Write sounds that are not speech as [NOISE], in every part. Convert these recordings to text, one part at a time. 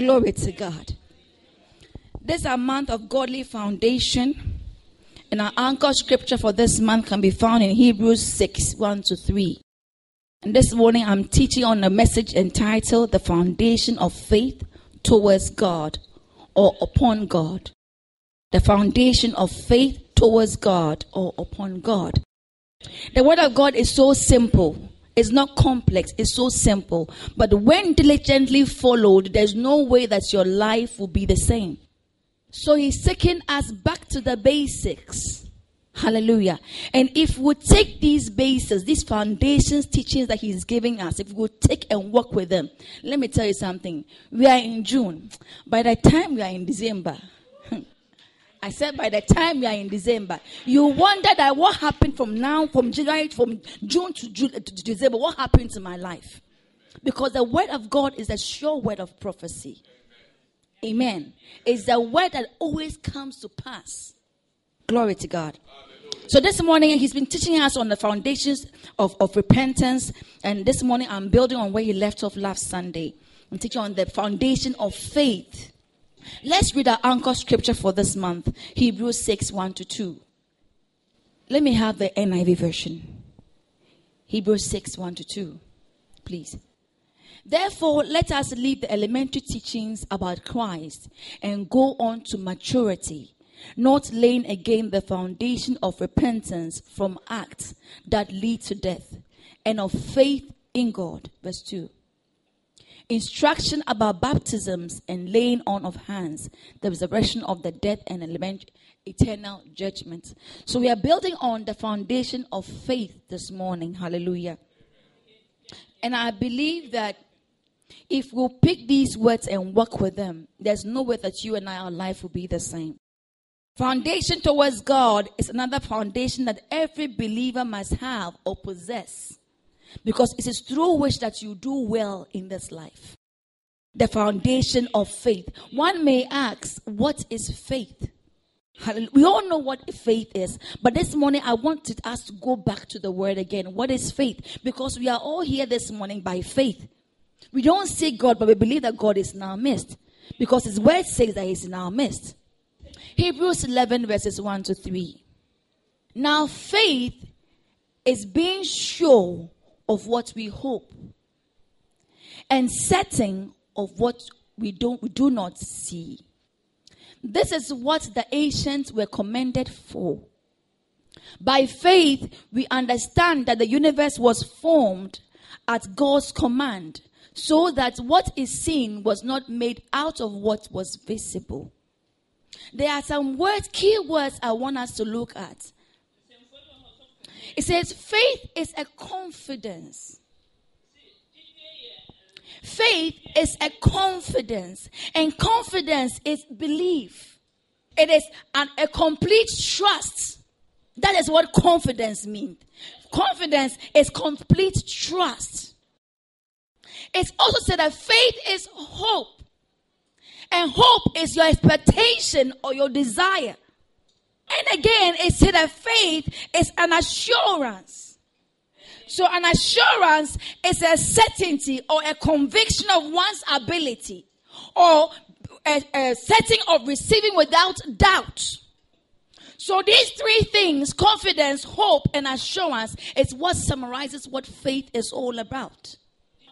Glory to God. This is a month of godly foundation. And our anchor scripture for this month can be found in Hebrews 6 1 to 3. And this morning I'm teaching on a message entitled The Foundation of Faith Towards God or Upon God. The foundation of faith towards God or upon God. The Word of God is so simple. It's not complex, it's so simple. But when diligently followed, there's no way that your life will be the same. So He's taking us back to the basics. Hallelujah. And if we take these bases, these foundations, teachings that He's giving us, if we take and work with them, let me tell you something. We are in June. By the time we are in December, I said by the time we are in December, you wonder that what happened from now, from January, from June to, June, to December, what happened to my life? Because the word of God is a sure word of prophecy. Amen. It's the word that always comes to pass. Glory to God. So this morning he's been teaching us on the foundations of, of repentance. And this morning I'm building on where he left off last Sunday. I'm teaching on the foundation of faith. Let's read our anchor scripture for this month Hebrews 6 1 to 2. Let me have the NIV version. Hebrews 6 1 to 2. Please. Therefore, let us leave the elementary teachings about Christ and go on to maturity, not laying again the foundation of repentance from acts that lead to death and of faith in God. Verse 2 instruction about baptisms and laying on of hands, the resurrection of the dead and eternal judgment. So we are building on the foundation of faith this morning. Hallelujah. And I believe that if we pick these words and work with them, there's no way that you and I, our life will be the same. Foundation towards God is another foundation that every believer must have or possess. Because it is through which that you do well in this life. The foundation of faith. One may ask, what is faith? We all know what faith is, but this morning I wanted us to go back to the word again. What is faith? Because we are all here this morning by faith. We don't see God, but we believe that God is our midst. Because His word says that He's in our midst. Hebrews 11, verses 1 to 3. Now, faith is being sure of what we hope and setting of what we don't we do not see. This is what the ancients were commended for. By faith, we understand that the universe was formed at God's command, so that what is seen was not made out of what was visible. There are some words, key words I want us to look at. It says faith is a confidence. Faith is a confidence, and confidence is belief. It is an, a complete trust. That is what confidence means. Confidence is complete trust. It's also said that faith is hope, and hope is your expectation or your desire. And again, it said that faith is an assurance. So, an assurance is a certainty or a conviction of one's ability or a, a setting of receiving without doubt. So, these three things confidence, hope, and assurance is what summarizes what faith is all about.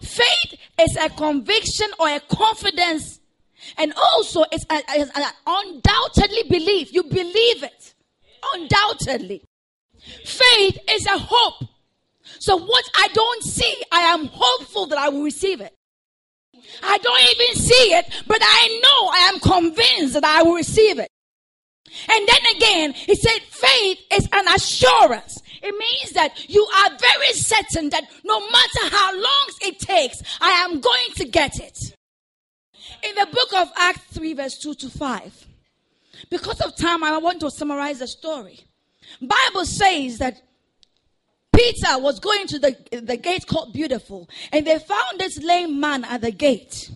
Faith is a conviction or a confidence and also, it's a, it's a undoubtedly belief. You believe it. Undoubtedly. Faith is a hope. So what I don't see, I am hopeful that I will receive it. I don't even see it, but I know I am convinced that I will receive it. And then again, he said faith is an assurance. It means that you are very certain that no matter how long it takes, I am going to get it in the book of Acts 3, verse 2 to 5. Because of time, I want to summarize the story. Bible says that Peter was going to the, the gate called Beautiful, and they found this lame man at the gate.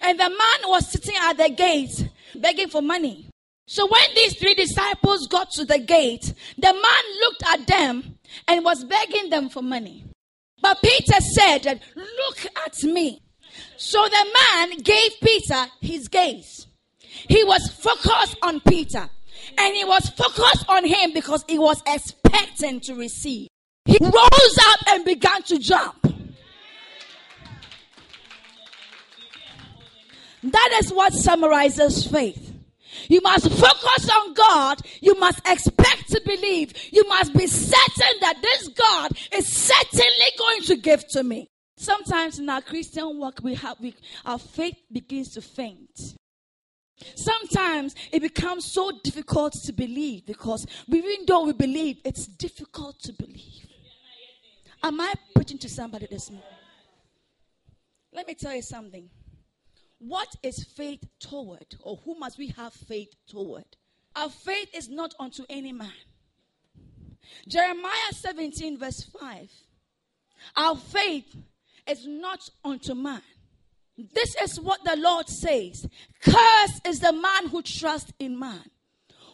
And the man was sitting at the gate begging for money. So when these three disciples got to the gate, the man looked at them and was begging them for money. But Peter said, Look at me. So the man gave Peter his gaze. He was focused on Peter. And he was focused on him because he was expecting to receive. He rose up and began to jump. That is what summarizes faith. You must focus on God. You must expect to believe. You must be certain that this God is certainly going to give to me. Sometimes in our Christian work, we have we, our faith begins to faint. Sometimes it becomes so difficult to believe because even though we believe, it's difficult to believe. Am I preaching to somebody this morning? Let me tell you something. What is faith toward, or who must we have faith toward? Our faith is not unto any man. Jeremiah 17, verse 5. Our faith is not unto man. This is what the Lord says. Curse is the man who trusts in man,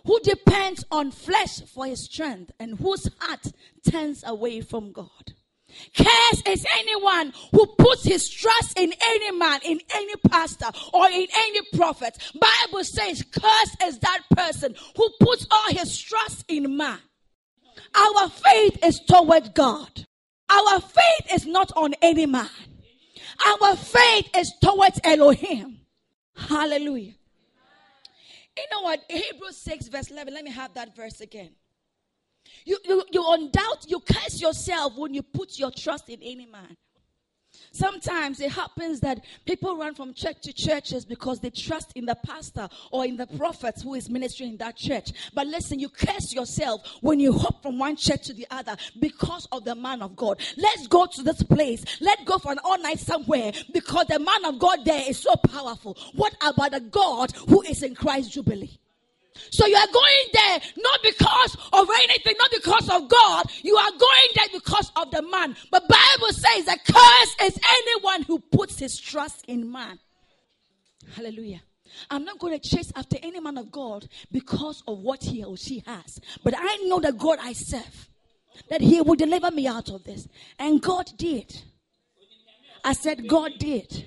who depends on flesh for his strength, and whose heart turns away from God. Curse is anyone who puts his trust in any man, in any pastor, or in any prophet. Bible says, curse is that person who puts all his trust in man. Our faith is toward God. Our faith is not on any man. Our faith is towards Elohim. Hallelujah. You know what? Hebrews 6, verse 11. Let me have that verse again. You, you, you undoubt, you curse yourself when you put your trust in any man. Sometimes it happens that people run from church to churches because they trust in the pastor or in the prophet who is ministering in that church. But listen, you curse yourself when you hop from one church to the other because of the man of God. Let's go to this place. Let's go for an all night somewhere because the man of God there is so powerful. What about the God who is in Christ Jubilee? So you are going there not because of anything, not because of God. You are going there because of the man. But Bible says that curse is anyone who puts his trust in man. Hallelujah. I'm not going to chase after any man of God because of what he or she has. But I know the God I serve, that he will deliver me out of this. And God did. I said, God did.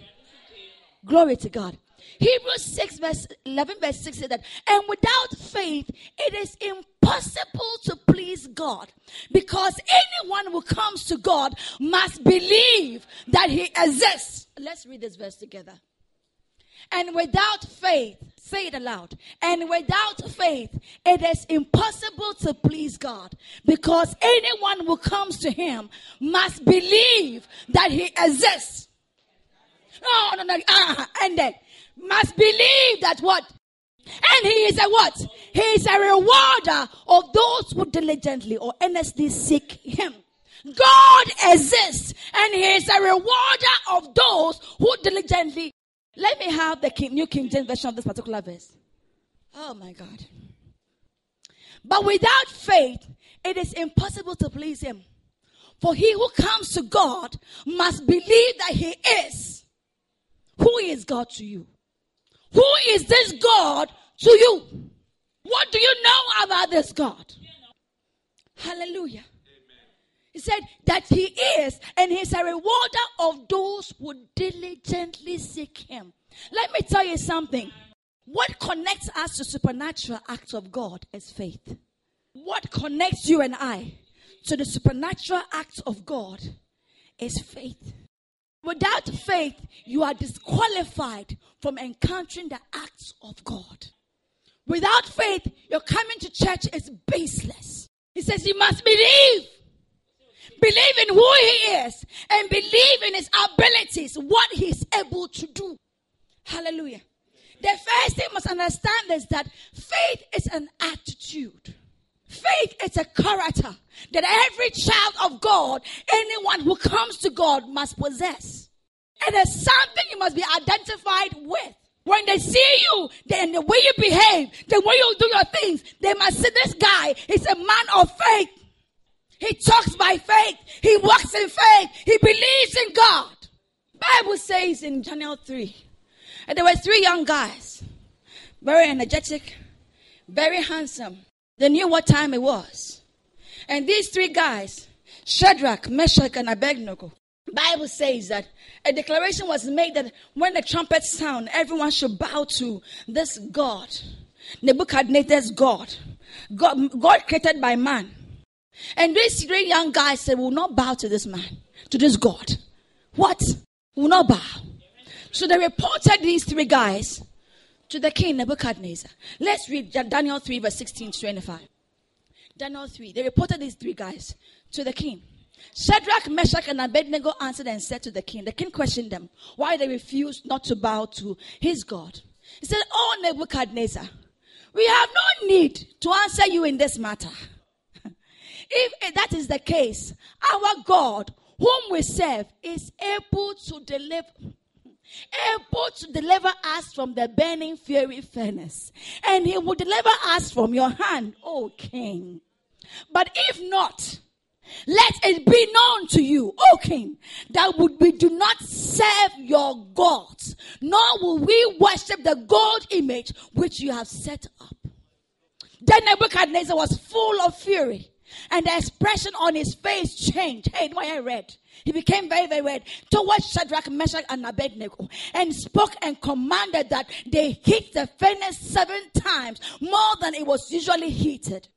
Glory to God. Hebrews 6 verse 11 verse 6 says that, and without faith, it is impossible to please God because anyone who comes to God must believe that he exists. Let's read this verse together. And without faith, say it aloud. And without faith, it is impossible to please God because anyone who comes to him must believe that he exists. No, no, no. Uh, and then must believe that what? And he is a what? He is a rewarder of those who diligently or earnestly seek him. God exists and he is a rewarder of those who diligently. Let me have the King, New King James version of this particular verse. Oh my God. But without faith, it is impossible to please him. For he who comes to God must believe that he is. Who is God to you? Who is this God to you? What do you know about this God? Hallelujah. He said that he is, and he's a rewarder of those who diligently seek him. Let me tell you something. What connects us to supernatural acts of God is faith. What connects you and I to the supernatural acts of God is faith. Without faith, you are disqualified from encountering the acts of God. Without faith, your coming to church is baseless. He says you must believe. Believe in who he is and believe in his abilities, what he's able to do. Hallelujah. The first thing you must understand is that faith is an attitude. Faith is a character that every child of God, anyone who comes to God, must possess. And It is something you must be identified with. When they see you, then the way you behave, the way you do your things, they must see this guy is a man of faith. He talks by faith. He walks in faith. He believes in God. Bible says in Daniel 3, and there were three young guys, very energetic, very handsome. They knew what time it was. And these three guys, Shadrach, Meshach, and Abednego, Bible says that a declaration was made that when the trumpet sound, everyone should bow to this God, Nebuchadnezzar's God, God, God created by man. And these three young guys said, "We "Will not bow to this man, to this God. What? We Will not bow." So they reported these three guys to the king Nebuchadnezzar. Let's read Daniel 3, verse 16 to 25. Daniel 3. They reported these three guys to the king. Shadrach, Meshach, and Abednego answered and said to the king, the king questioned them why they refused not to bow to his God. He said, Oh, Nebuchadnezzar, we have no need to answer you in this matter. [LAUGHS] if that is the case, our God, whom we serve, is able to deliver able to deliver us from the burning fiery furnace, and he will deliver us from your hand, O king. But if not, let it be known to you, O king, that we do not serve your gods, nor will we worship the gold image which you have set up. Then Nebuchadnezzar was full of fury, and the expression on his face changed. Hey, what I read. He became very, very red towards Shadrach, Meshach, and Abednego and spoke and commanded that they heat the furnace seven times more than it was usually heated.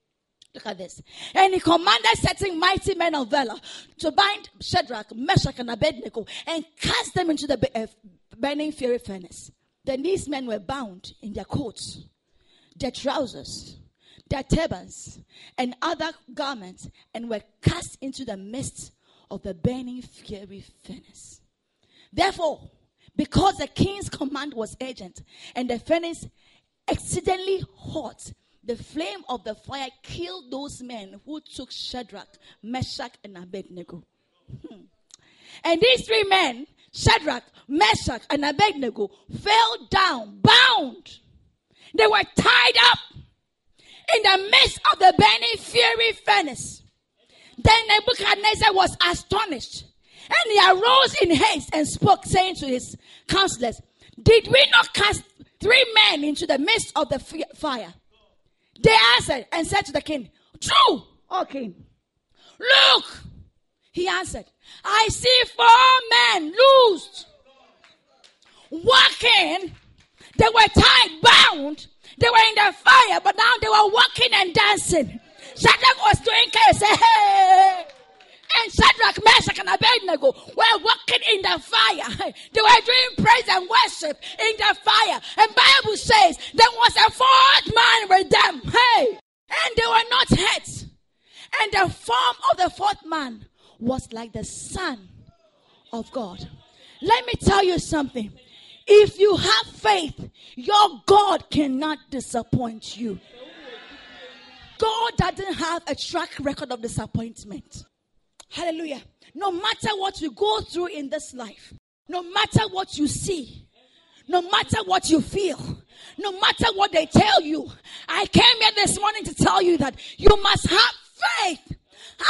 Look at this. And he commanded certain mighty men of valor to bind Shadrach, Meshach, and Abednego and cast them into the uh, burning fiery furnace. Then these men were bound in their coats, their trousers, their turbans, and other garments, and were cast into the midst of the burning fiery furnace. Therefore, because the king's command was urgent and the furnace exceedingly hot, the flame of the fire killed those men who took Shadrach, Meshach, and Abednego. Hmm. And these three men, Shadrach, Meshach, and Abednego, fell down, bound. They were tied up in the midst of the burning fiery furnace. Then Nebuchadnezzar was astonished. And he arose in haste and spoke, saying to his counselors, Did we not cast three men into the midst of the fire? They answered and said to the king, True, O king. Look, he answered, I see four men loosed, walking. They were tied, bound. They were in the fire, but now they were walking and dancing. Shadrach was doing chaos. Say, hey. And Shadrach, Meshach, and Abednego were walking in the fire. [LAUGHS] They were doing praise and worship in the fire. And Bible says there was a fourth man with them. Hey. And they were not hurt. And the form of the fourth man was like the Son of God. Let me tell you something. If you have faith, your God cannot disappoint you. God doesn't have a track record of disappointment. Hallelujah. No matter what you go through in this life, no matter what you see, no matter what you feel, no matter what they tell you, I came here this morning to tell you that you must have faith,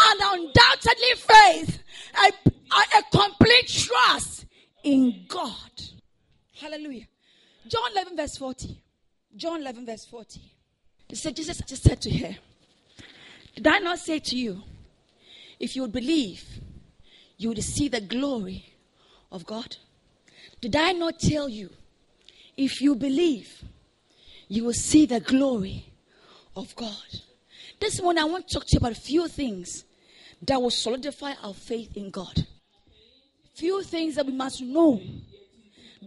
and undoubtedly faith, a, a, complete trust in God. Hallelujah. John 11, verse 40. John 11, verse 40. He said, Jesus just said to her, Did I not say to you, if you would believe, you would see the glory of God? Did I not tell you, if you believe, you will see the glory of God? This morning, I want to talk to you about a few things that will solidify our faith in God. Few things that we must know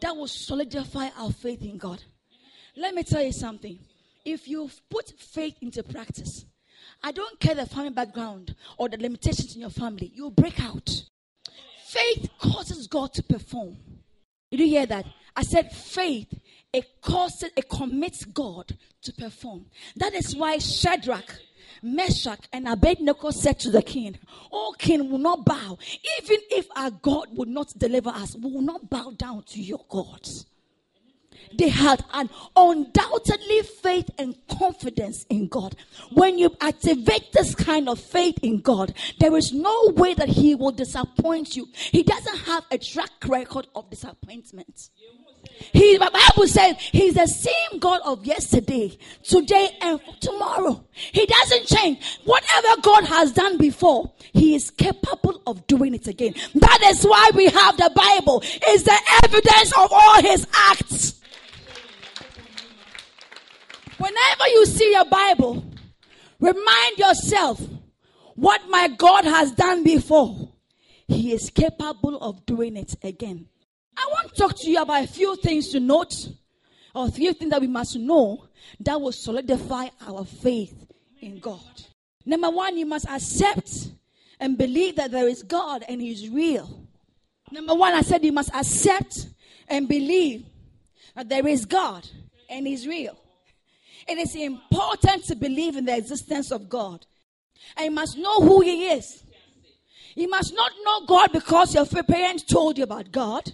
that will solidify our faith in God. Let me tell you something if you put faith into practice, I don't care the family background or the limitations in your family, you'll break out. Faith causes God to perform. Did you hear that? I said faith, it causes, it commits God to perform. That is why Shadrach, Meshach, and Abednego said to the king, Oh, king will not bow. Even if our God would not deliver us, we will not bow down to your gods. They had an undoubtedly faith and confidence in God. When you activate this kind of faith in God, there is no way that He will disappoint you. He doesn't have a track record of disappointment. He, the Bible says he's the same God of yesterday, today, and tomorrow. He doesn't change. Whatever God has done before, he is capable of doing it again. That is why we have the Bible. It's the evidence of all his acts. Whenever you see your Bible, remind yourself what my God has done before. He is capable of doing it again. I want to talk to you about a few things to note, or a few things that we must know that will solidify our faith in God. Number one, you must accept and believe that there is God and He is real. Number one, I said you must accept and believe that there is God and He's real. It is important to believe in the existence of God. And you must know who He is. You must not know God because your parents told you about God.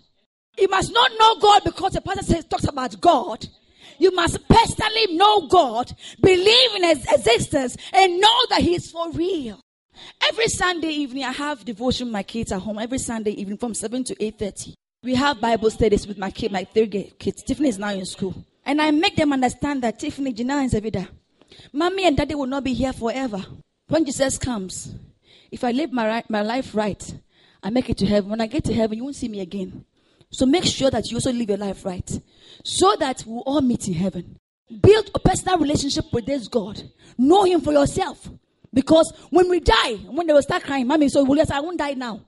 You must not know God because the pastor says talks about God. You must personally know God, believe in His existence, and know that He is for real. Every Sunday evening, I have devotion with my kids at home. Every Sunday evening, from seven to eight thirty, we have Bible studies with my kid, my third kids. Tiffany is now in school, and I make them understand that Tiffany, Gina, and Zavida, mommy and daddy will not be here forever. When Jesus comes, if I live my, my life right, I make it to heaven. When I get to heaven, you won't see me again. So make sure that you also live your life right. So that we'll all meet in heaven. Build a personal relationship with this God. Know Him for yourself. Because when we die, when they will start crying, Mommy, so will yes, I won't die now.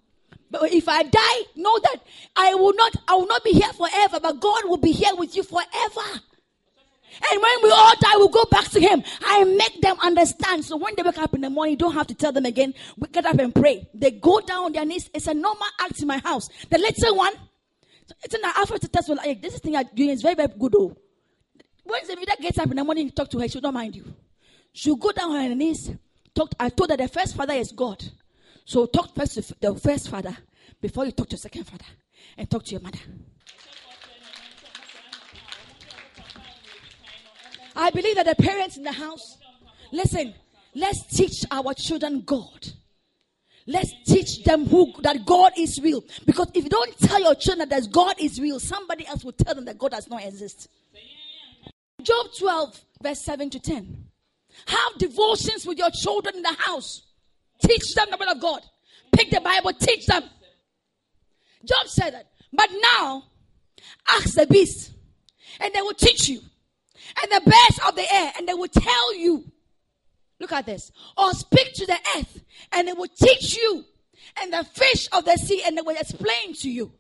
But if I die, know that I will not, I will not be here forever, but God will be here with you forever. And when we all die, we'll go back to Him. I make them understand. So when they wake up in the morning, you don't have to tell them again, We get up and pray. They go down on their knees. It's a normal act in my house. The little one, it's an after to test like this thing you're doing is very, very good. Oh. When Zavida gets up in the morning, you talk to her, she'll not mind you. She'll go down on her knees. Talk, I told her the first father is God. So talk first to the first father before you talk to the second father and talk to your mother. I believe that the parents in the house, listen, let's teach our children God. Let's teach them who that God is real. Because if you don't tell your children that God is real, somebody else will tell them that God does not exist. Job 12, verse 7 to 10. Have devotions with your children in the house. Teach them the word of God. Pick the Bible, teach them. Job said that. But now, ask the beast, and they will teach you. And the birds of the air, and they will tell you. Look at this. Or speak to the earth, and it will teach you. And the fish of the sea, and they will explain to you.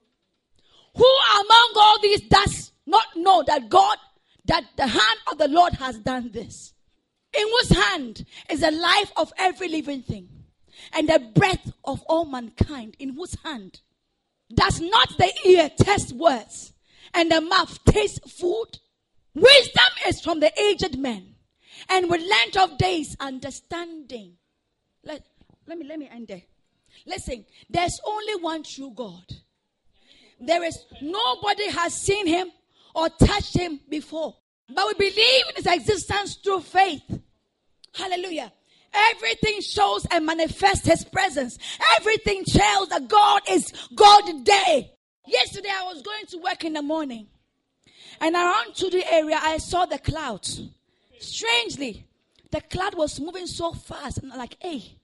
Who among all these does not know that God, that the hand of the Lord has done this? In whose hand is the life of every living thing, and the breath of all mankind? In whose hand? Does not the ear test words, and the mouth taste food? Wisdom is from the aged men, and with length of days, understanding. Let, let me let me end there. Listen, there's only one true God. There is nobody has seen him or touched him before. But we believe in his existence through faith. Hallelujah. Everything shows and manifests his presence. Everything tells that God is God day. Yesterday I was going to work in the morning. And around to the area I saw the clouds. Strangely, the cloud was moving so fast. And I'm like, hey,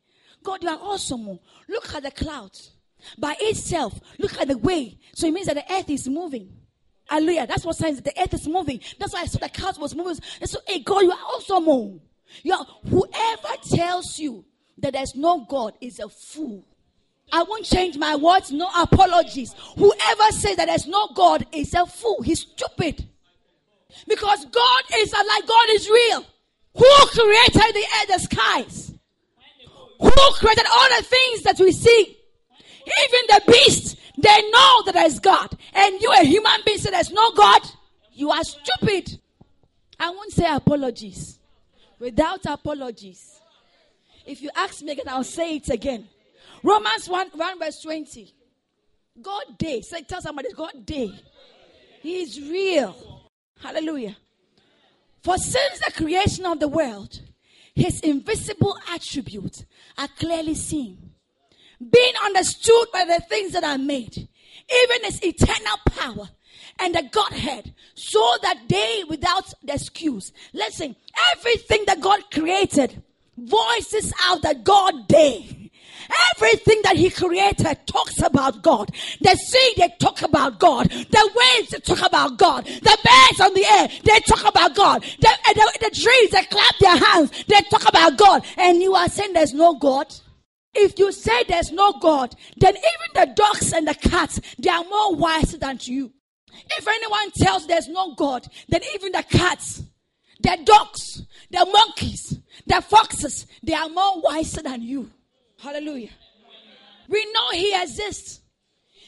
God, you are awesome. Look at the clouds. By itself, look at the way. So it means that the earth is moving. Hallelujah. That's what signs the earth is moving. That's why I saw the clouds was moving. And so, hey, God, you are awesome. You are, whoever tells you that there's no God is a fool. I won't change my words, no apologies. Whoever says that there's no God is a fool. He's stupid. Because God is like God is real. Who created the air, the skies? Who created all the things that we see? Even the beasts, they know that there's God. And you, a human being, say there's no God. You are stupid. I won't say apologies. Without apologies. If you ask me again, I'll say it again. Romans 1, 1 verse 20. God day. Say, tell somebody, God day. He is real. Hallelujah. For since the creation of the world, his invisible attributes are clearly seen, being understood by the things that are made, even his eternal power and the Godhead so that they without excuse. Listen, everything that God created voices out that God day. Everything that he created talks about God. The sea, they talk about God. The waves, they talk about God. The birds on the air, they talk about God. The, the, the trees, they clap their hands, they talk about God. And you are saying there's no God? If you say there's no God, then even the dogs and the cats, they are more wise than you. If anyone tells there's no God, then even the cats, the dogs, the monkeys, the foxes, they are more wiser than you. Hallelujah. We know He exists.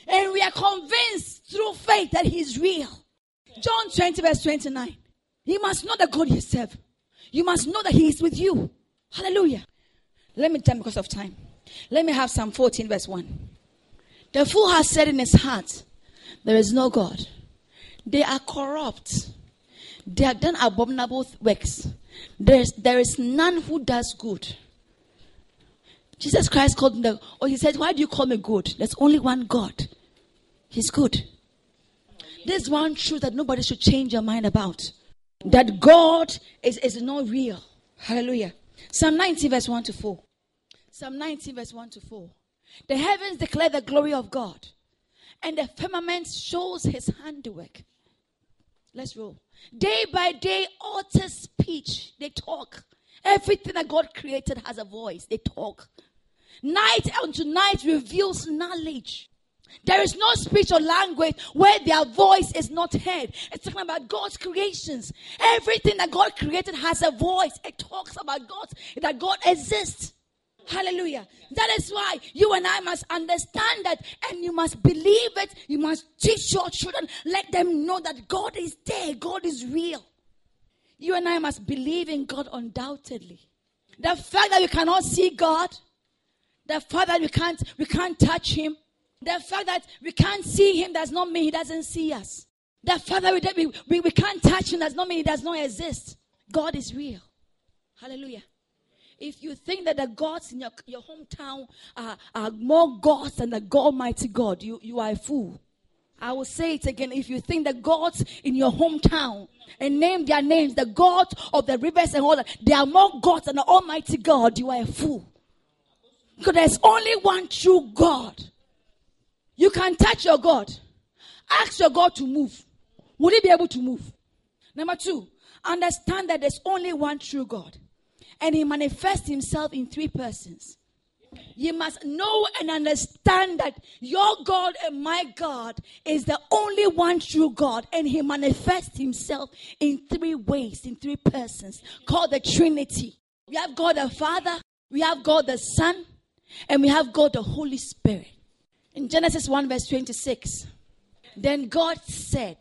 And we are convinced through faith that He is real. John 20, verse 29. You must know the God you serve. You must know that He is with you. Hallelujah. Let me tell because of time. Let me have Psalm 14, verse 1. The fool has said in his heart, There is no God. They are corrupt. They have done abominable works. There is, there is none who does good. Jesus Christ called them, the, or he said, Why do you call me good? There's only one God. He's good. There's one truth that nobody should change your mind about. That God is, is not real. Hallelujah. Psalm 90, verse 1 to 4. Psalm 90, verse 1 to 4. The heavens declare the glory of God, and the firmament shows his handiwork. Let's roll. Day by day, utter speech. They talk. Everything that God created has a voice. They talk. Night unto night reveals knowledge. There is no speech or language where their voice is not heard. It's talking about God's creations. Everything that God created has a voice. It talks about God, that God exists. Hallelujah. That is why you and I must understand that and you must believe it. You must teach your children. Let them know that God is there. God is real. You and I must believe in God undoubtedly. The fact that we cannot see God the fact that we can't, we can't touch him. The fact that we can't see him does not mean he doesn't see us. The fact that we, we, we can't touch him does not mean he does not exist. God is real. Hallelujah. If you think that the gods in your, your hometown are, are more gods than the God Almighty God, you, you are a fool. I will say it again. If you think the gods in your hometown and name their names, the gods of the rivers and all that, they are more gods than the Almighty God, you are a fool. Because there's only one true God. You can touch your God. Ask your God to move. Would he be able to move? Number two, understand that there's only one true God. And he manifests himself in three persons. You must know and understand that your God and my God is the only one true God, and He manifests Himself in three ways, in three persons, called the Trinity. We have God the Father, we have God the Son, and we have God the Holy Spirit. In Genesis 1, verse 26, then God said,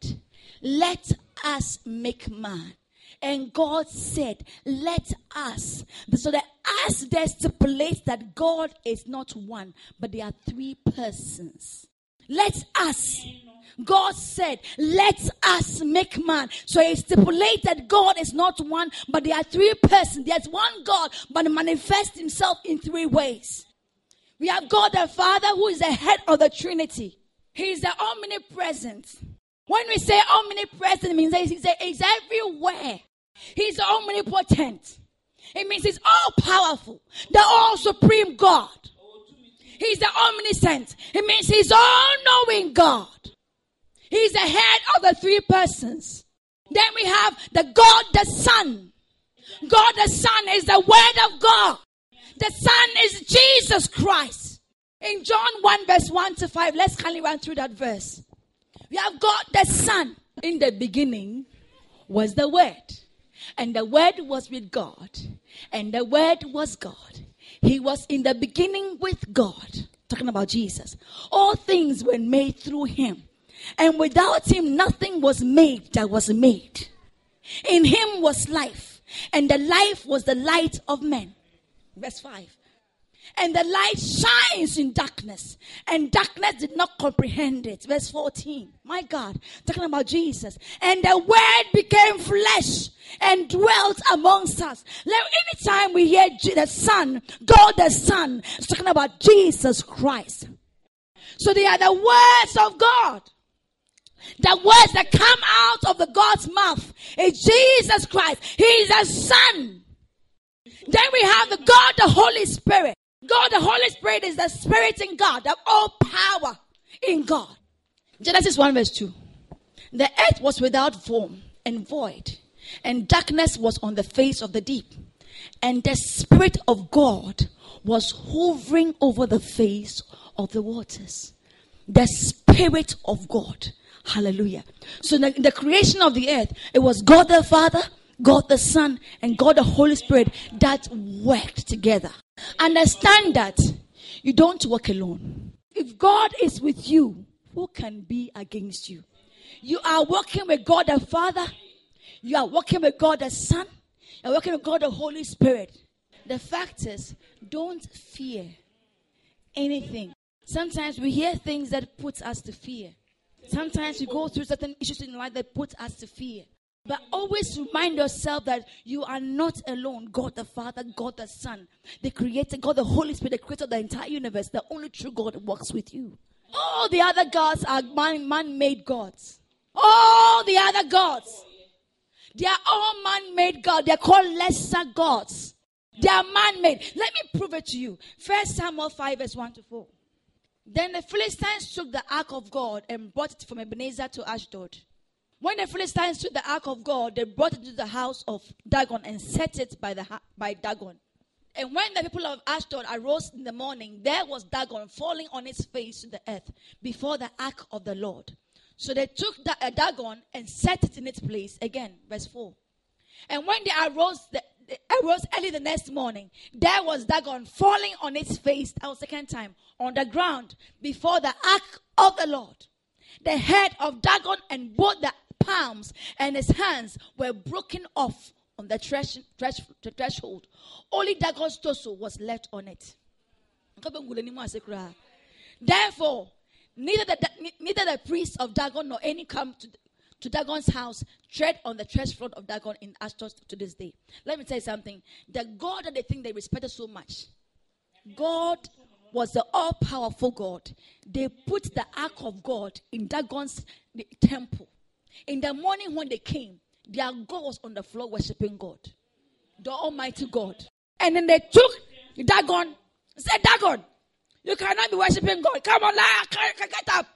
Let us make man. And God said, Let us. So the us there stipulates that God is not one, but there are three persons. Let us. God said, Let us make man. So it stipulates that God is not one, but there are three persons. There's one God, but manifests himself in three ways. We have God the Father who is the head of the Trinity. He is the omnipresent. When we say omnipresent, it means he's, he's everywhere. He's omnipotent. It means he's all powerful, the all supreme God. He's the omniscient. It means he's all knowing God. He's the head of the three persons. Then we have the God the Son. God the Son is the Word of God. The Son is Jesus Christ. In John 1, verse 1 to 5, let's kindly run through that verse. We have God the Son. In the beginning was the Word, and the Word was with God, and the Word was God. He was in the beginning with God. Talking about Jesus. All things were made through him. And without him, nothing was made that was made. In him was life, and the life was the light of men. Verse 5. And the light shines in darkness, and darkness did not comprehend it. Verse 14. My God, talking about Jesus. And the word became flesh and dwelt amongst us. anytime we hear the Son, God the Son, it's talking about Jesus Christ. So they are the words of God. The words that come out of the God's mouth is Jesus Christ. He is the Son. Then we have the God, the Holy Spirit. God, the Holy Spirit is the Spirit in God, the all power in God. Genesis 1 verse 2. The earth was without form and void, and darkness was on the face of the deep. And the Spirit of God was hovering over the face of the waters. The Spirit of God. Hallelujah. So the, the creation of the earth, it was God the Father, God the Son, and God the Holy Spirit that worked together. Understand that you don't work alone. If God is with you, who can be against you? You are working with God the Father, you are working with God the Son, you are working with God the Holy Spirit. The fact is, don't fear anything. Sometimes we hear things that put us to fear. Sometimes we go through certain issues in life that put us to fear. But always remind yourself that you are not alone. God the Father, God the Son, the Creator, God the Holy Spirit, the Creator of the entire universe, the only true God walks with you. All the other gods are man made gods. All the other gods, they are all man made gods. They are called lesser gods. They are man made. Let me prove it to you. First Samuel 5, verse 1 to 4. Then the Philistines took the ark of God and brought it from Ebenezer to Ashdod. When the Philistines took the ark of God, they brought it to the house of Dagon and set it by, the, by Dagon. And when the people of Ashdod arose in the morning, there was Dagon falling on its face to the earth before the ark of the Lord. So they took the, uh, Dagon and set it in its place. Again, verse 4. And when they arose, the, they arose early the next morning, there was Dagon falling on its face, was second time, on the ground before the ark of the Lord. The head of Dagon and both the palms and his hands were broken off on the thresh, thresh, threshold. Only Dagon's torso was left on it. Therefore, neither the, neither the priests of Dagon nor any come to, to Dagon's house tread on the threshold of Dagon in Ashdod to this day. Let me tell you something. The God that they think they respected so much, God was the all powerful God. They put the ark of God in Dagon's temple. In the morning when they came, their God was on the floor worshiping God, the Almighty God. And then they took Dagon, said, Dagon, you cannot be worshiping God. Come on, get up.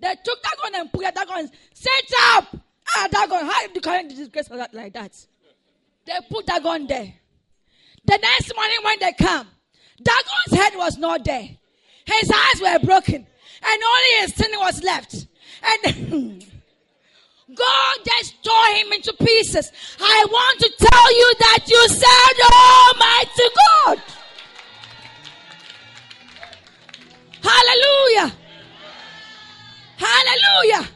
They took Dagon and put Dagon, set up. Ah, Dagon, how you can disgrace like that? They put Dagon there. The next morning when they come, Dagon's head was not there. His eyes were broken. And only his sin was left. And [LAUGHS] God just tore him into pieces. I want to tell you that you serve Almighty God. Hallelujah. Hallelujah.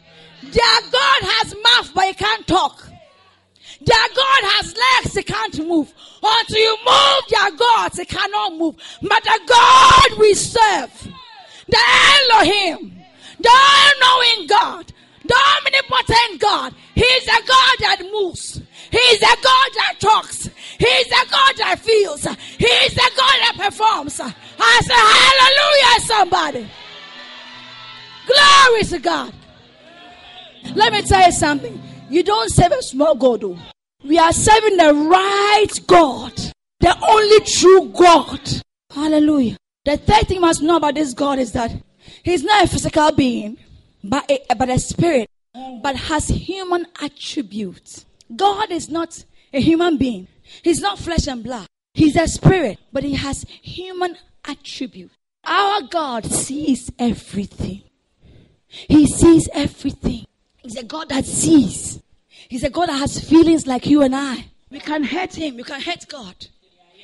Their God has mouth, but he can't talk. Their God has legs, he can't move. Until you move their gods, he cannot move. But the God we serve, the Elohim, the all-knowing God, omnipotent God. He's a God that moves. He's a God that talks. He's a God that feels. He's a God that performs. I say hallelujah, somebody. Glory to God. Let me tell you something. You don't serve a small God. Though. We are serving the right God. The only true God. Hallelujah. The third thing you must know about this God is that He's not a physical being but a, a spirit, but has human attributes. God is not a human being. He's not flesh and blood. He's a spirit, but he has human attributes. Our God sees everything. He sees everything. He's a God that sees. He's a God that has feelings like you and I. We can hurt him. We can hurt God.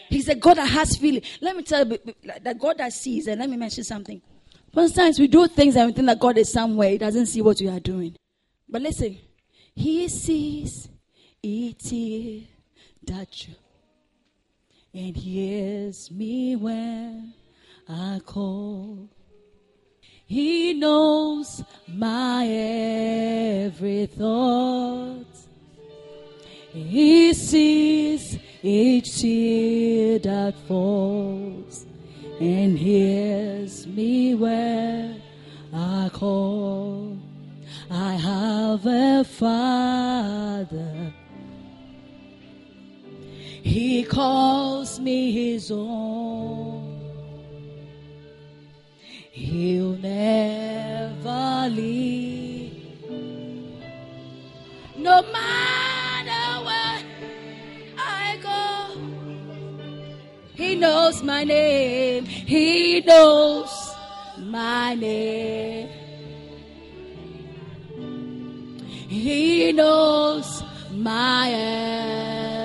He's a God that has feelings. Let me tell you, that God that sees, and let me mention something. Sometimes we do things and we think that God is somewhere. He doesn't see what we are doing. But listen, He sees it that you and hears me when I call. He knows my every thought. He sees each tear that falls and hears me when I call. I have a father. He calls me his own. He'll never leave. No matter knows my name. He knows my name. He knows my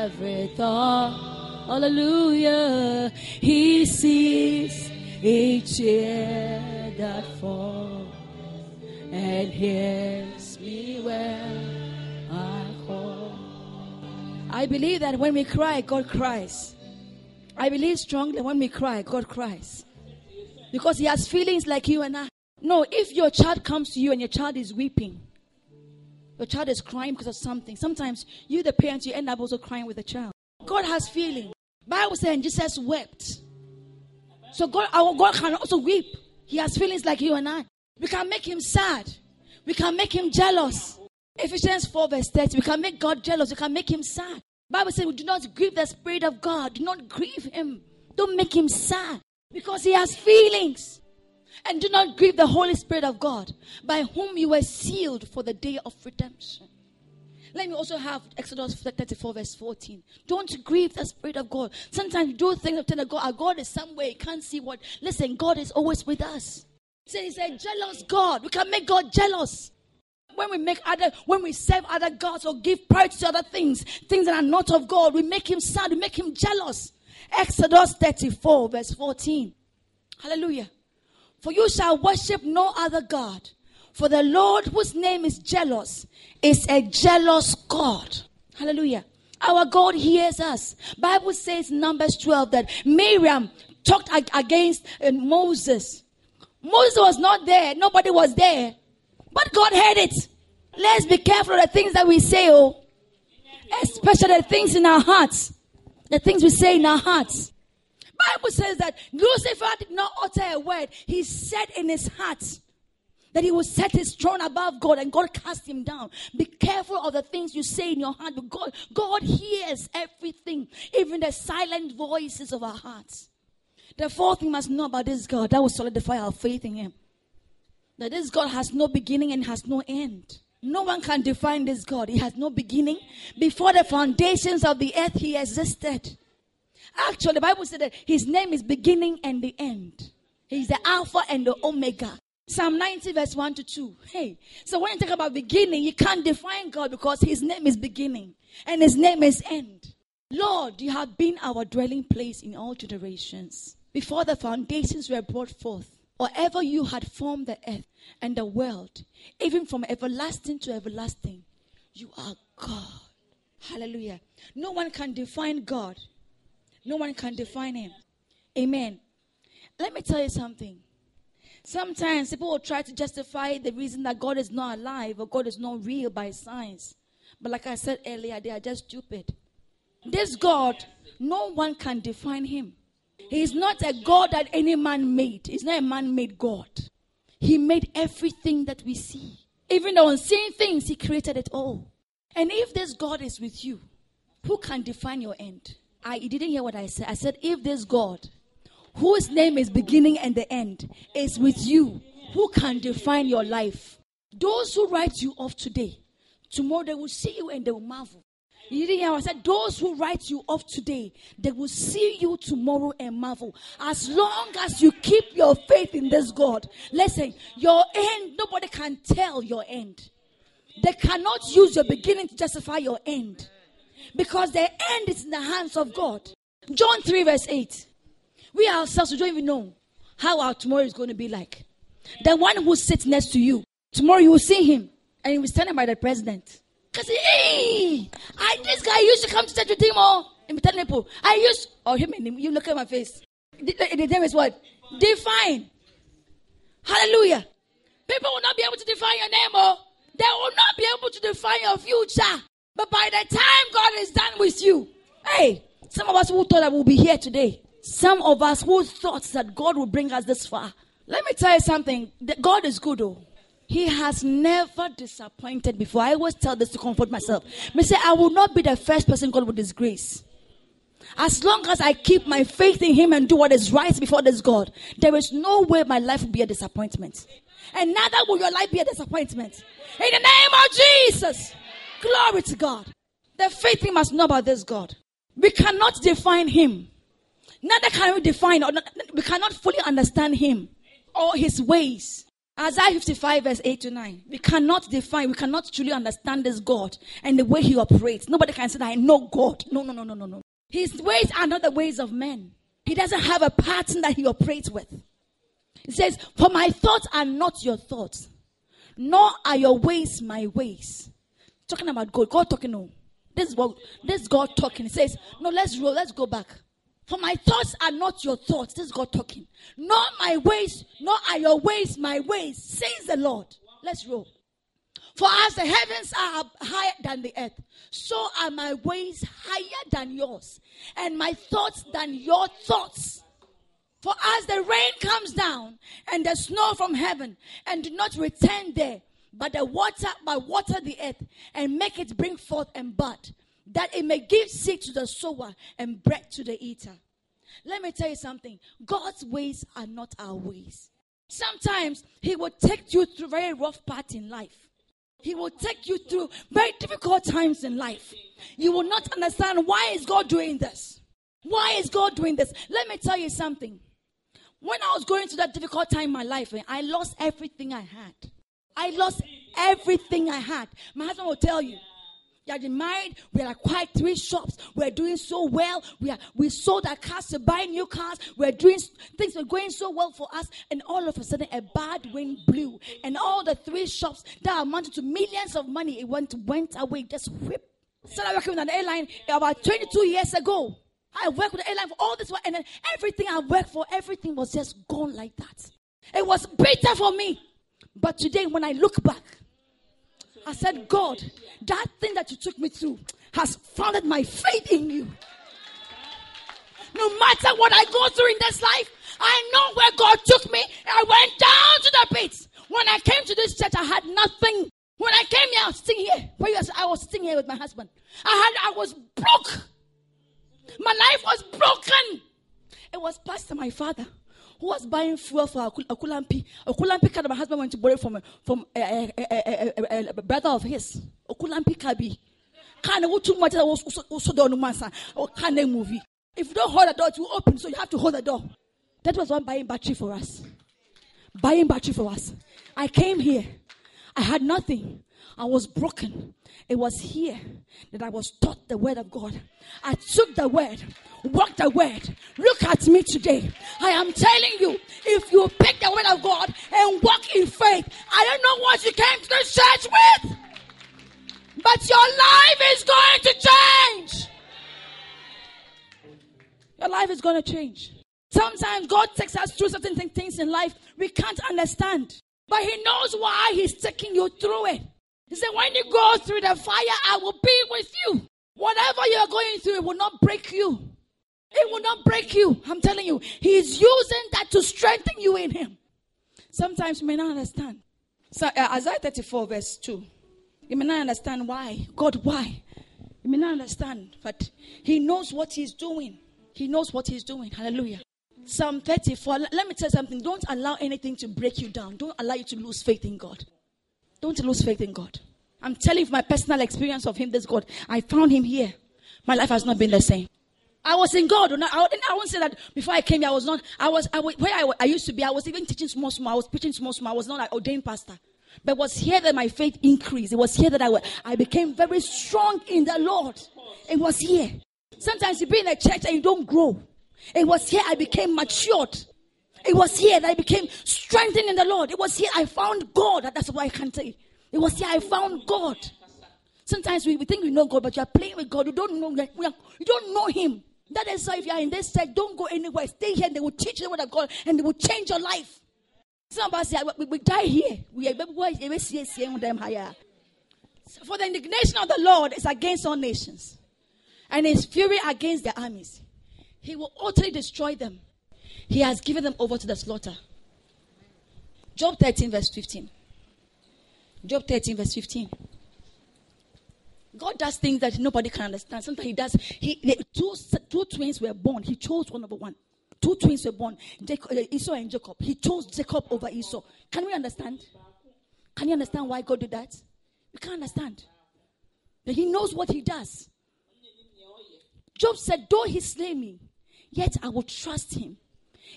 every thought. Hallelujah. He sees each tear that falls and hears me when I call. I believe that when we cry, God cries. I believe strongly when we cry, God cries. Because He has feelings like you and I. No, if your child comes to you and your child is weeping, your child is crying because of something. Sometimes you, the parents, you end up also crying with the child. God has feeling. Bible says Jesus wept. So God, our God can also weep. He has feelings like you and I. We can make him sad. We can make him jealous. Ephesians 4 verse 30. We can make God jealous. We can make him sad. Bible says do not grieve the Spirit of God. Do not grieve him. Don't make him sad. Because he has feelings. And do not grieve the Holy Spirit of God, by whom you were sealed for the day of redemption. Let me also have Exodus 34, verse 14. Don't grieve the Spirit of God. Sometimes you do things of telling God, our God is somewhere, you can't see what. Listen, God is always with us. So he's a jealous God. We can make God jealous. When we make other, when we serve other gods or give priority to other things, things that are not of God, we make him sad, we make him jealous. Exodus 34, verse 14. Hallelujah. For you shall worship no other God. For the Lord, whose name is jealous, is a jealous God. Hallelujah. Our God hears us. Bible says Numbers 12 that Miriam talked against uh, Moses. Moses was not there. Nobody was there. But God heard it. Let's be careful of the things that we say, oh. Especially the things in our hearts. The things we say in our hearts. Bible says that Lucifer did not utter a word. He said in his heart that he will set his throne above God and God cast him down. Be careful of the things you say in your heart. God, God hears everything, even the silent voices of our hearts. The fourth thing must know about this God that will solidify our faith in him. That this God has no beginning and has no end. No one can define this God. He has no beginning. Before the foundations of the earth, he existed. Actually, the Bible said that his name is beginning and the end. He's the Alpha and the Omega. Psalm 90, verse 1 to 2. Hey, so when you talk about beginning, you can't define God because his name is beginning and his name is end. Lord, you have been our dwelling place in all generations. Before the foundations were brought forth, or ever you had formed the earth and the world, even from everlasting to everlasting, you are God. Hallelujah. No one can define God no one can define him. Amen. Let me tell you something. Sometimes people will try to justify the reason that God is not alive or God is not real by science. But like I said earlier, they are just stupid. This God, no one can define him. He is not a God that any man made. He's not a man made God. He made everything that we see. Even the unseen things, He created it all. And if this God is with you, who can define your end? I didn't hear what I said. I said, if this God, whose name is beginning and the end, is with you, who can define your life? Those who write you off today, tomorrow they will see you and they will marvel. You didn't hear I said, those who write you off today, they will see you tomorrow and marvel. As long as you keep your faith in this God, listen, your end, nobody can tell your end. They cannot use your beginning to justify your end. Because the end is in the hands of God. John 3, verse 8. We ourselves we don't even know how our tomorrow is going to be like. The one who sits next to you, tomorrow you will see him and he will stand by the president. Because, hey, I, this guy used to come to church with him. And telling people, I used, or him and him, you look at my face. The, the name is what? Define. Hallelujah. People will not be able to define your name, or oh. they will not be able to define your future. But by the time God is done with you, hey, some of us who thought that we'll be here today, some of us who thought that God would bring us this far. Let me tell you something. God is good, oh. He has never disappointed before. I always tell this to comfort myself. I say, I will not be the first person God will disgrace. As long as I keep my faith in Him and do what is right before this God, there is no way my life will be a disappointment. And neither will your life be a disappointment. In the name of Jesus. Glory to God. The faith we must know about this God. We cannot define Him. Neither can we define, or not, we cannot fully understand Him or His ways. Isaiah 55 verse 8 to 9. We cannot define, we cannot truly understand this God and the way He operates. Nobody can say that I know God. No, no, no, no, no, no. His ways are not the ways of men. He doesn't have a pattern that He operates with. He says, For my thoughts are not your thoughts, nor are your ways my ways. Talking about God. God talking, no. This is what this God talking. He says, No, let's roll, let's go back. For my thoughts are not your thoughts. This is God talking. Nor my ways, nor are your ways my ways, says the Lord. Let's roll. For as the heavens are higher than the earth, so are my ways higher than yours, and my thoughts than your thoughts. For as the rain comes down and the snow from heaven, and do not return there, but the water by water the earth, and make it bring forth and bud, that it may give seed to the sower and bread to the eater. Let me tell you something. God's ways are not our ways. Sometimes He will take you through very rough parts in life. He will take you through very difficult times in life. You will not understand why is God doing this? Why is God doing this? Let me tell you something. When I was going through that difficult time in my life, eh, I lost everything I had. I lost everything I had. My husband will tell you. You are married. We are quite three shops. We're doing so well. We are we sold our cars to buy new cars. We're doing things were going so well for us. And all of a sudden a bad wind blew. And all the three shops that amounted to millions of money, it went went away. Just whip. Started working with an airline about 22 years ago. I worked with the airline for all this while, and then everything I worked for, everything was just gone like that. It was bitter for me. But today, when I look back, I said, God, that thing that you took me through has founded my faith in you. No matter what I go through in this life, I know where God took me. I went down to the pits. When I came to this church, I had nothing. When I came here, I was sitting here. I was sitting here with my husband. I had, I was broke. My life was broken. It was Pastor, my father, who was buying fuel for Okulampi. Okulampi car my husband went to borrow from from a, a, a, a brother of his. Okulampi Kabi. Kind of too much was also done masa or kind of movie. If you don't hold the door, it will open, so you have to hold the door. That was one buying battery for us. Buying battery for us. I came here. I had nothing. I was broken. It was here that I was taught the word of God. I took the word, walked the word. Look at me today. I am telling you, if you pick the word of God and walk in faith, I don't know what you came to the church with, but your life is going to change. Your life is going to change. Sometimes God takes us through certain things in life we can't understand, but He knows why He's taking you through it. He said, When you go through the fire, I will be with you. Whatever you're going through, it will not break you. It will not break you. I'm telling you, He is using that to strengthen you in Him. Sometimes you may not understand. So, uh, Isaiah 34, verse 2. You may not understand why. God, why? You may not understand, but He knows what He's doing. He knows what He's doing. Hallelujah. Psalm 34. Let me tell you something. Don't allow anything to break you down. Don't allow you to lose faith in God. Don't lose faith in God. I'm telling you my personal experience of Him, this God. I found Him here. My life has not been the same. I was in God. I, I won't say that before I came here, I was not, I was, I where I, I, used to be, I was even teaching small, small. I was preaching small, small. I was not an ordained pastor. But it was here that my faith increased. It was here that I, I became very strong in the Lord. It was here. Sometimes you be in a church and you don't grow. It was here I became matured. It was here that I became strengthened in the Lord. It was here I found God. That's why I can you. It was here I found God. Sometimes we, we think we know God, but you are playing with God. You don't know you don't know Him. That is why if you are in this church, don't go anywhere. Stay here and they will teach you the word of God and they will change your life. Some of us say, we, we die here. We are them higher. For the indignation of the Lord is against all nations, and his fury against their armies. He will utterly destroy them. He has given them over to the slaughter. Job 13, verse 15. Job 13, verse 15. God does things that nobody can understand. Sometimes He does. He two, two twins were born. He chose one over one. Two twins were born, uh, Esau and Jacob. He chose Jacob over Esau. Can we understand? Can you understand why God did that? We can't understand. But He knows what He does. Job said, Though He slay me, yet I will trust Him.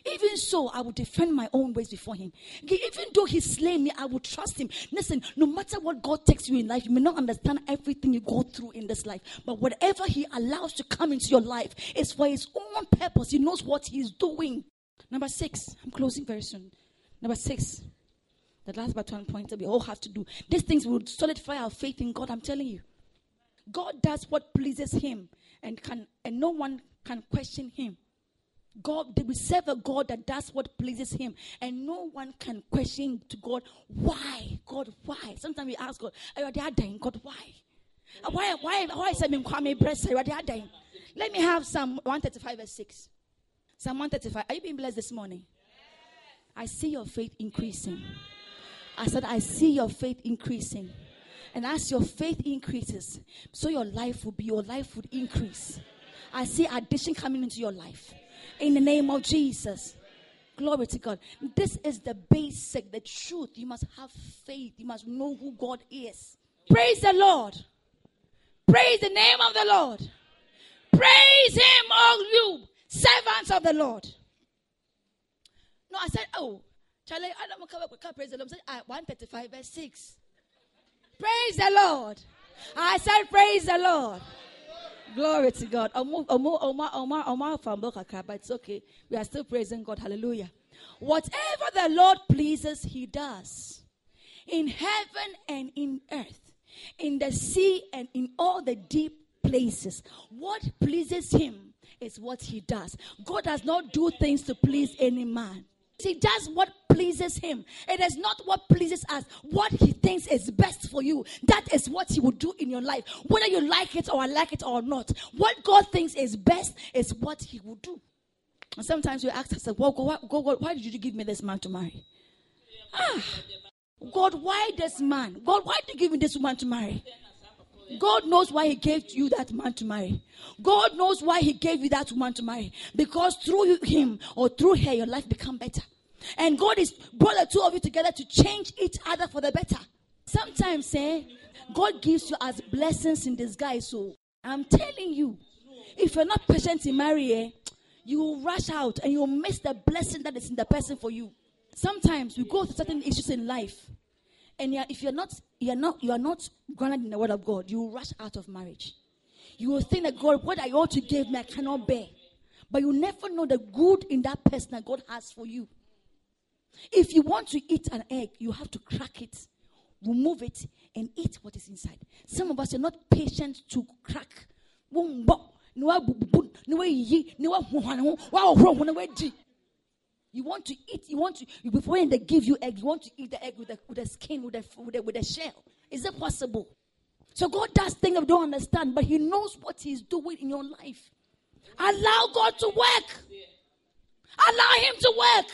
Even so, I will defend my own ways before him. Even though he slay me, I will trust him. Listen, no matter what God takes you in life, you may not understand everything you go through in this life. But whatever he allows to come into your life is for his own purpose. He knows what he's doing. Number six, I'm closing very soon. Number six, the last but one point that we all have to do. These things will solidify our faith in God. I'm telling you. God does what pleases him and can and no one can question him. God, we serve a God that does what pleases Him, and no one can question to God why. God, why? Sometimes we ask God, "Are you dying? God, why? Uh, why? Why? Why is me kwame? Are you dying?" Let me have Psalm 135 verse 6. Psalm 135. Are you being blessed this morning? I see your faith increasing. I said, I see your faith increasing. And as your faith increases, so your life will be, your life would increase. I see addition coming into your life in the name of Jesus. Glory to God. This is the basic, the truth. You must have faith. You must know who God is. Praise the Lord. Praise the name of the Lord. Praise Him, all you servants of the Lord. No, I said, oh, Charlie, I don't come up with praise the Lord. I said, 135 verse 6. Praise the Lord. I said, praise the Lord. Glory to God. But it's okay. We are still praising God. Hallelujah. Whatever the Lord pleases, He does. In heaven and in earth, in the sea and in all the deep places. What pleases Him is what He does. God does not do things to please any man. He does what pleases him. It is not what pleases us. What he thinks is best for you. That is what he will do in your life. Whether you like it or like it or not. What God thinks is best is what he will do. And sometimes we ask ourselves, well, God, God, God, why did you give me this man to marry? Ah, God, why this man? God, why did you give me this woman to marry? God knows why He gave you that man to marry. God knows why He gave you that woman to marry. Because through him or through her, your life become better. And God is brought the two of you together to change each other for the better. Sometimes, eh, God gives you as blessings in disguise. So I'm telling you, if you're not patient in marriage, eh, you will rush out and you'll miss the blessing that is in the person for you. Sometimes we go through certain issues in life, and if you're not, you're not, you are not grounded in the word of God, you will rush out of marriage. You will think that God, what I ought to give me, I cannot bear. But you never know the good in that person that God has for you. If you want to eat an egg, you have to crack it, remove it, and eat what is inside. Some of us are not patient to crack. You want to eat, you want to, before they give you egg, you want to eat the egg with the, with the skin, with the, with, the, with the shell. Is it possible? So God does things we don't understand, but He knows what He's doing in your life. Allow God to work. Allow Him to work.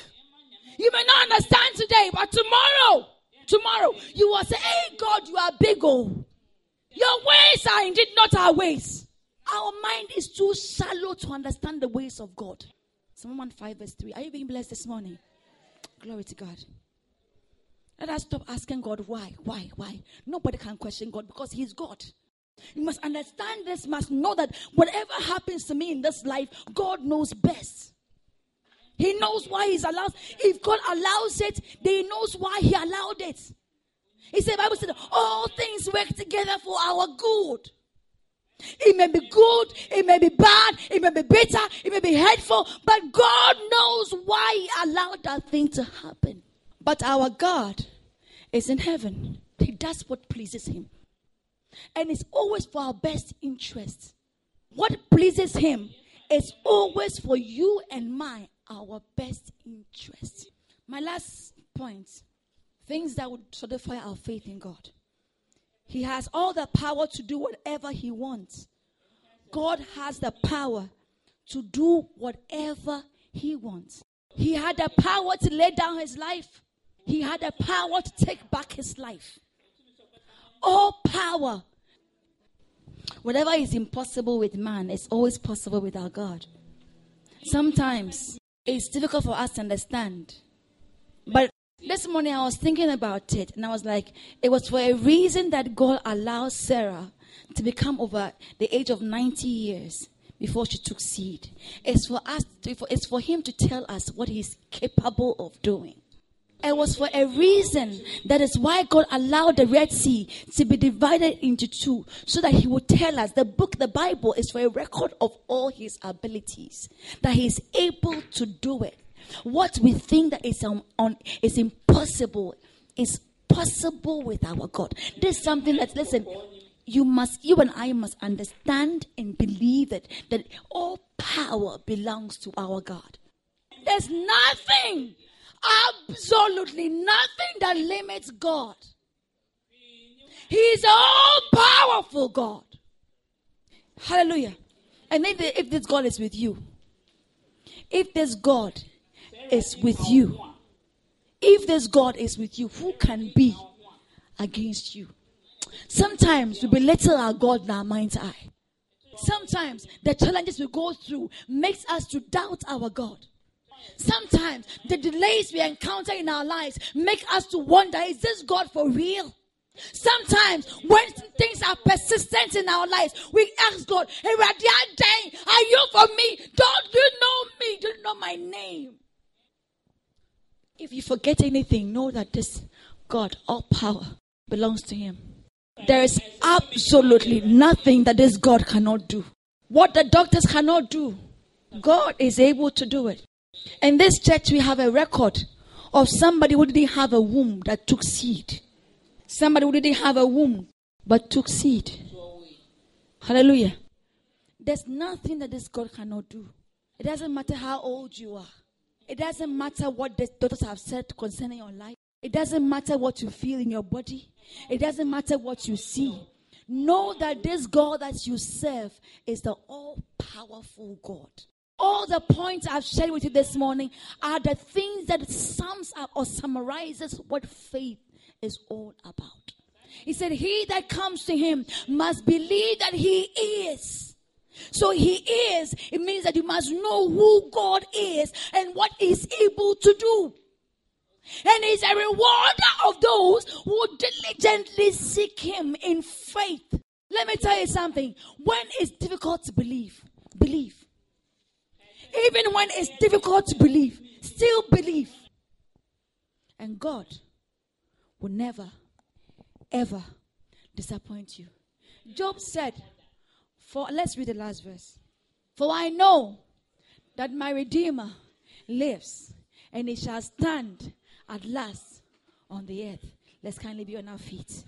You may not understand today, but tomorrow, tomorrow, you will say, Hey, God, you are big. Oh. Your ways are indeed not our ways. Our mind is too shallow to understand the ways of God. Psalm 1 5 verse 3. Are you being blessed this morning? Glory to God. Let us stop asking God why, why, why. Nobody can question God because He's God. You must understand this, must know that whatever happens to me in this life, God knows best. He knows why He's allowed. If God allows it, then He knows why He allowed it. He said, Bible said, all things work together for our good. It may be good, it may be bad, it may be bitter, it may be hateful, but God knows why He allowed that thing to happen. But our God is in heaven. He does what pleases Him. And it's always for our best interest. What pleases Him is always for you and mine our best interest. My last point things that would solidify our faith in God. He has all the power to do whatever He wants. God has the power to do whatever He wants. He had the power to lay down His life, He had the power to take back His life. all power. Whatever is impossible with man is always possible with our God. Sometimes it's difficult for us to understand. But this morning I was thinking about it and I was like, it was for a reason that God allowed Sarah to become over the age of 90 years before she took seed. It's for us, to, it's for him to tell us what he's capable of doing. It was for a reason. That is why God allowed the Red Sea to be divided into two, so that He would tell us the book, the Bible, is for a record of all His abilities, that He is able to do it. What we think that is um, on is impossible is possible with our God. This is something that listen. You must, you and I must understand and believe it that all power belongs to our God. There's nothing absolutely nothing that limits God. He's all powerful God. Hallelujah. And if, if this God is with you, if this God is with you, if this God is with you, who can be against you? Sometimes we belittle our God in our mind's eye. Sometimes the challenges we go through makes us to doubt our God. Sometimes the delays we encounter in our lives make us to wonder, is this God for real? Sometimes when things are persistent in our lives, we ask God, hey, are you for me? Don't you know me? Do you know my name? If you forget anything, know that this God, all power, belongs to Him. There is absolutely nothing that this God cannot do. What the doctors cannot do, God is able to do it. In this church, we have a record of somebody who didn't have a womb that took seed. Somebody who didn't have a womb but took seed. Hallelujah. There's nothing that this God cannot do. It doesn't matter how old you are. It doesn't matter what the doctors have said concerning your life. It doesn't matter what you feel in your body. It doesn't matter what you see. Know that this God that you serve is the all powerful God. All the points I've shared with you this morning are the things that sums up or summarizes what faith is all about. He said, He that comes to him must believe that he is. So he is, it means that you must know who God is and what he's able to do. And he's a rewarder of those who diligently seek him in faith. Let me tell you something. When it's difficult to believe, believe. Even when it's difficult to believe, still believe. And God will never, ever disappoint you. Job said, for let's read the last verse. For I know that my Redeemer lives, and he shall stand at last on the earth. Let's kindly be on our feet.